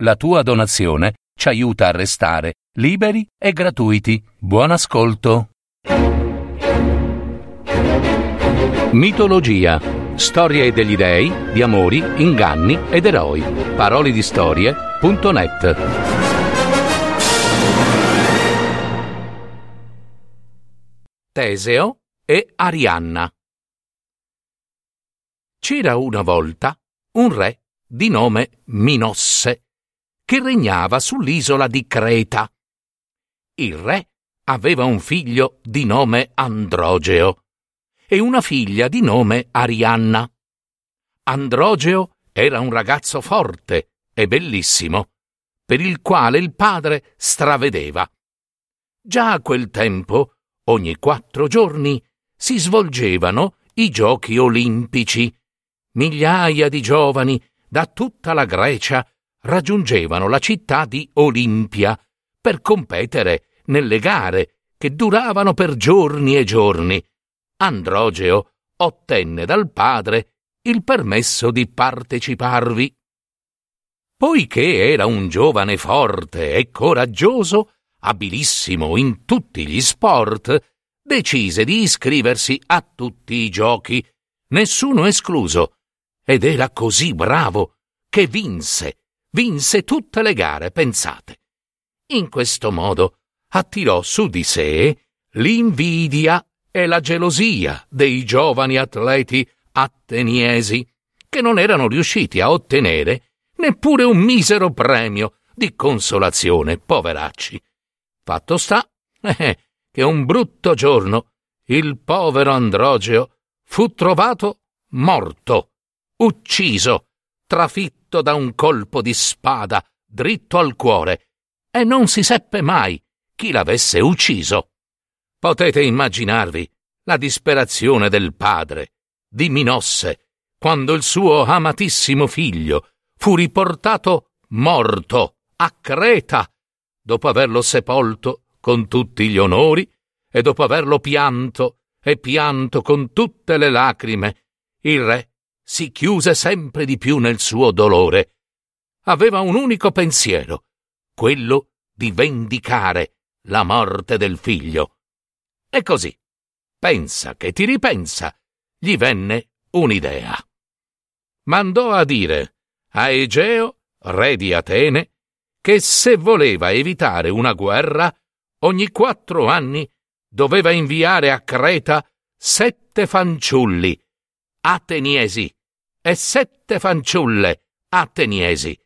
La tua donazione ci aiuta a restare liberi e gratuiti. Buon ascolto. Mitologia. Storie degli dei, di amori, inganni ed eroi. Parole di storie.net. Teseo e Arianna. C'era una volta un re di nome Minosse che regnava sull'isola di Creta. Il re aveva un figlio di nome Androgeo e una figlia di nome Arianna. Androgeo era un ragazzo forte e bellissimo, per il quale il padre stravedeva. Già a quel tempo, ogni quattro giorni, si svolgevano i giochi olimpici. Migliaia di giovani da tutta la Grecia raggiungevano la città di Olimpia per competere nelle gare che duravano per giorni e giorni. Androgeo ottenne dal padre il permesso di parteciparvi. Poiché era un giovane forte e coraggioso, abilissimo in tutti gli sport, decise di iscriversi a tutti i giochi, nessuno escluso, ed era così bravo che vinse vinse tutte le gare, pensate. In questo modo attirò su di sé l'invidia e la gelosia dei giovani atleti atteniesi, che non erano riusciti a ottenere neppure un misero premio di consolazione, poveracci. Fatto sta eh, che un brutto giorno il povero Androgeo fu trovato morto, ucciso, trafitto da un colpo di spada dritto al cuore e non si seppe mai chi l'avesse ucciso. Potete immaginarvi la disperazione del padre, di Minosse, quando il suo amatissimo figlio fu riportato morto a Creta, dopo averlo sepolto con tutti gli onori e dopo averlo pianto e pianto con tutte le lacrime, il re si chiuse sempre di più nel suo dolore. Aveva un unico pensiero, quello di vendicare la morte del figlio. E così, pensa che ti ripensa, gli venne un'idea. Mandò a dire a Egeo, re di Atene, che se voleva evitare una guerra, ogni quattro anni doveva inviare a Creta sette fanciulli, ateniesi, e sette fanciulle ateniesi,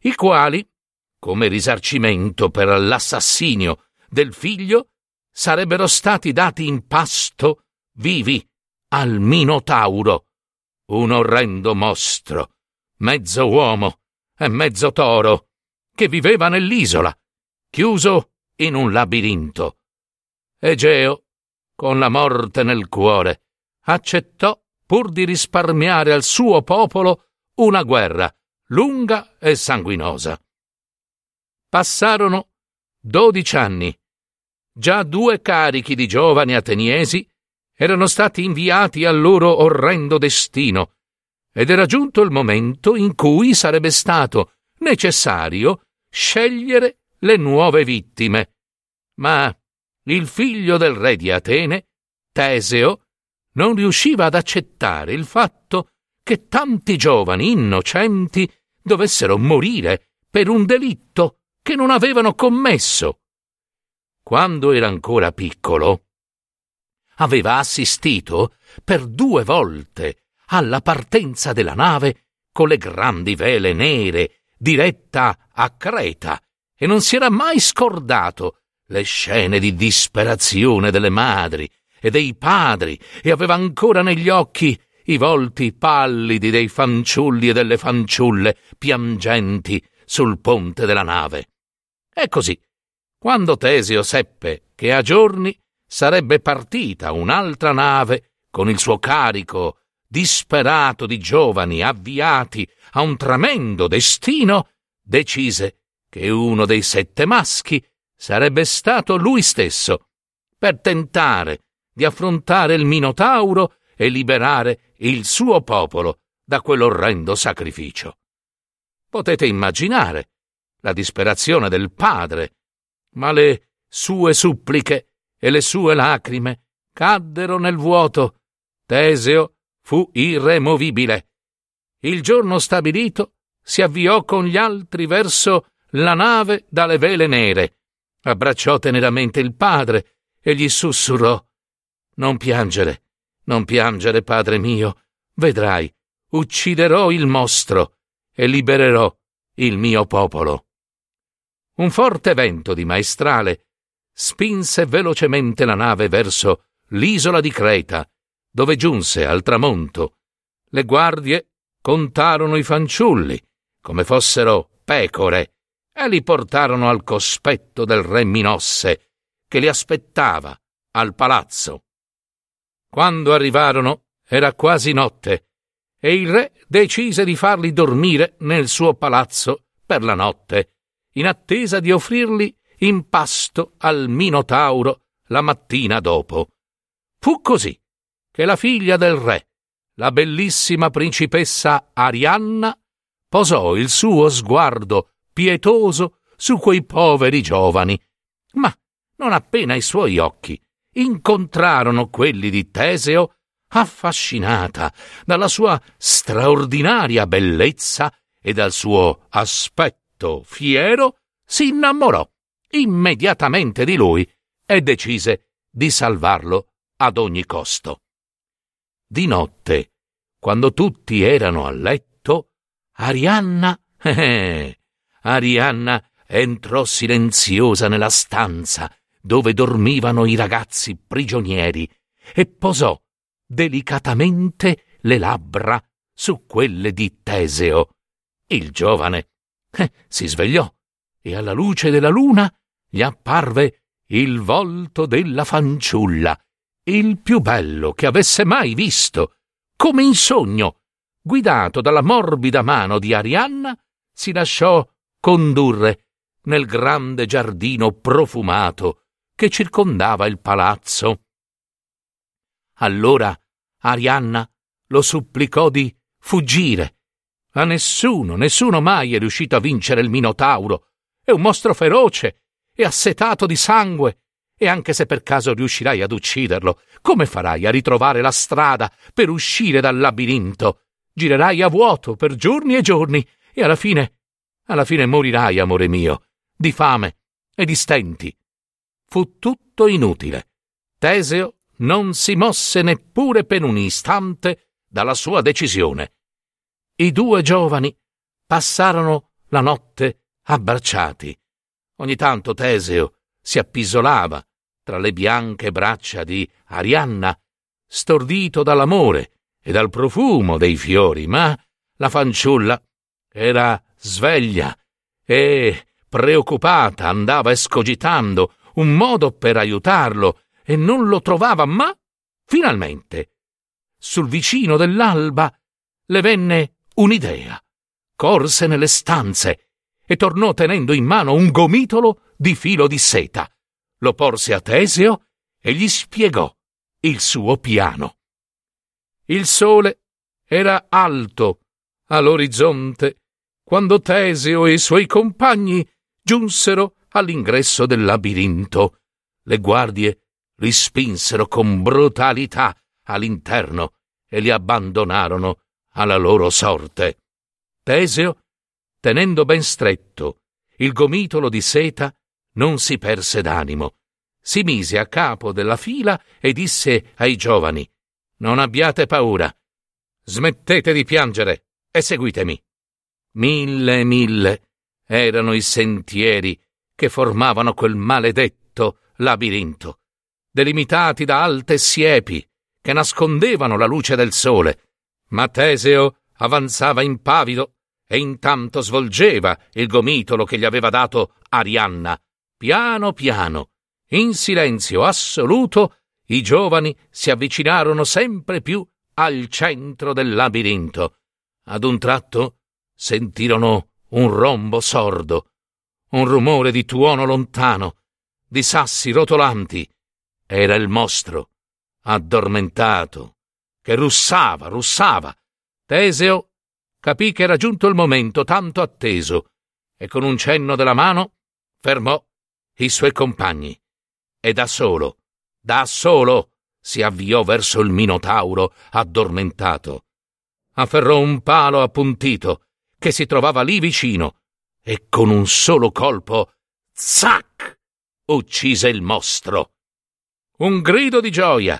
i quali, come risarcimento per l'assassinio del figlio, sarebbero stati dati in pasto vivi al Minotauro, un orrendo mostro, mezzo uomo e mezzo toro, che viveva nell'isola, chiuso in un labirinto. Egeo, con la morte nel cuore, accettò pur di risparmiare al suo popolo una guerra lunga e sanguinosa. Passarono dodici anni. Già due carichi di giovani ateniesi erano stati inviati al loro orrendo destino, ed era giunto il momento in cui sarebbe stato necessario scegliere le nuove vittime. Ma il figlio del re di Atene, Teseo, non riusciva ad accettare il fatto che tanti giovani innocenti dovessero morire per un delitto che non avevano commesso. Quando era ancora piccolo, aveva assistito per due volte alla partenza della nave con le grandi vele nere diretta a Creta e non si era mai scordato le scene di disperazione delle madri e dei padri e aveva ancora negli occhi i volti pallidi dei fanciulli e delle fanciulle piangenti sul ponte della nave. E così, quando Tesio seppe che a giorni sarebbe partita un'altra nave con il suo carico disperato di giovani avviati a un tremendo destino, decise che uno dei sette maschi sarebbe stato lui stesso, per tentare di affrontare il Minotauro e liberare il suo popolo da quell'orrendo sacrificio. Potete immaginare la disperazione del padre, ma le sue suppliche e le sue lacrime caddero nel vuoto. Teseo fu irremovibile. Il giorno stabilito si avviò con gli altri verso la nave dalle vele nere, abbracciò teneramente il padre e gli sussurrò Non piangere, non piangere, padre mio, vedrai, ucciderò il mostro e libererò il mio popolo. Un forte vento di maestrale spinse velocemente la nave verso l'isola di Creta, dove giunse al tramonto. Le guardie contarono i fanciulli come fossero pecore e li portarono al cospetto del re Minosse, che li aspettava al palazzo. Quando arrivarono era quasi notte e il re decise di farli dormire nel suo palazzo per la notte, in attesa di offrirli in pasto al Minotauro la mattina dopo. Fu così che la figlia del re, la bellissima principessa Arianna, posò il suo sguardo pietoso su quei poveri giovani. Ma non appena i suoi occhi incontrarono quelli di Teseo, affascinata dalla sua straordinaria bellezza e dal suo aspetto fiero, si innamorò immediatamente di lui e decise di salvarlo ad ogni costo. Di notte, quando tutti erano a letto, Arianna, eh, Arianna entrò silenziosa nella stanza dove dormivano i ragazzi prigionieri e posò delicatamente le labbra su quelle di Teseo. Il giovane eh, si svegliò e alla luce della luna gli apparve il volto della fanciulla, il più bello che avesse mai visto, come in sogno. Guidato dalla morbida mano di Arianna, si lasciò condurre nel grande giardino profumato che circondava il palazzo. Allora Arianna lo supplicò di fuggire. A nessuno, nessuno mai è riuscito a vincere il Minotauro. È un mostro feroce e assetato di sangue. E anche se per caso riuscirai ad ucciderlo, come farai a ritrovare la strada per uscire dal labirinto? Girerai a vuoto per giorni e giorni e alla fine alla fine morirai, amore mio, di fame e di stenti. Fu tutto inutile. Teseo non si mosse neppure per un istante dalla sua decisione. I due giovani passarono la notte abbracciati. Ogni tanto Teseo si appisolava tra le bianche braccia di Arianna, stordito dall'amore e dal profumo dei fiori, ma la fanciulla era sveglia e preoccupata andava escogitando un modo per aiutarlo e non lo trovava, ma finalmente sul vicino dell'alba le venne un'idea. Corse nelle stanze e tornò tenendo in mano un gomitolo di filo di seta. Lo porse a Teseo e gli spiegò il suo piano. Il sole era alto all'orizzonte quando Teseo e i suoi compagni giunsero all'ingresso del labirinto. Le guardie li spinsero con brutalità all'interno e li abbandonarono alla loro sorte. Teseo, tenendo ben stretto il gomitolo di seta, non si perse d'animo. Si mise a capo della fila e disse ai giovani Non abbiate paura. Smettete di piangere e seguitemi. Mille mille erano i sentieri che formavano quel maledetto labirinto, delimitati da alte siepi che nascondevano la luce del sole. Ma Teseo avanzava impavido e intanto svolgeva il gomitolo che gli aveva dato Arianna. Piano piano, in silenzio assoluto, i giovani si avvicinarono sempre più al centro del labirinto. Ad un tratto sentirono un rombo sordo, un rumore di tuono lontano, di sassi rotolanti. Era il mostro, addormentato, che russava, russava. Teseo capì che era giunto il momento tanto atteso e con un cenno della mano fermò i suoi compagni e da solo, da solo, si avviò verso il Minotauro addormentato. Afferrò un palo appuntito che si trovava lì vicino e con un solo colpo, zac, uccise il mostro. Un grido di gioia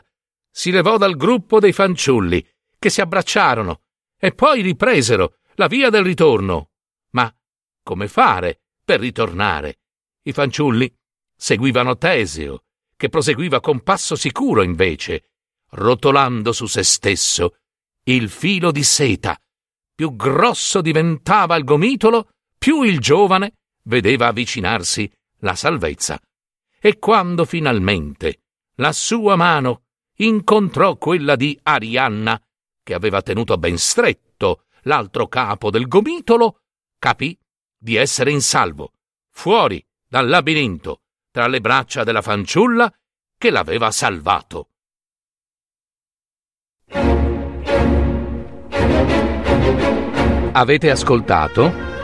si levò dal gruppo dei fanciulli che si abbracciarono e poi ripresero la via del ritorno. Ma come fare per ritornare? I fanciulli seguivano Teseo, che proseguiva con passo sicuro invece, rotolando su se stesso il filo di seta. Più grosso diventava il gomitolo, più il giovane vedeva avvicinarsi la salvezza. E quando finalmente la sua mano incontrò quella di Arianna, che aveva tenuto ben stretto l'altro capo del gomitolo, capì di essere in salvo, fuori dal labirinto, tra le braccia della fanciulla che l'aveva salvato. Avete ascoltato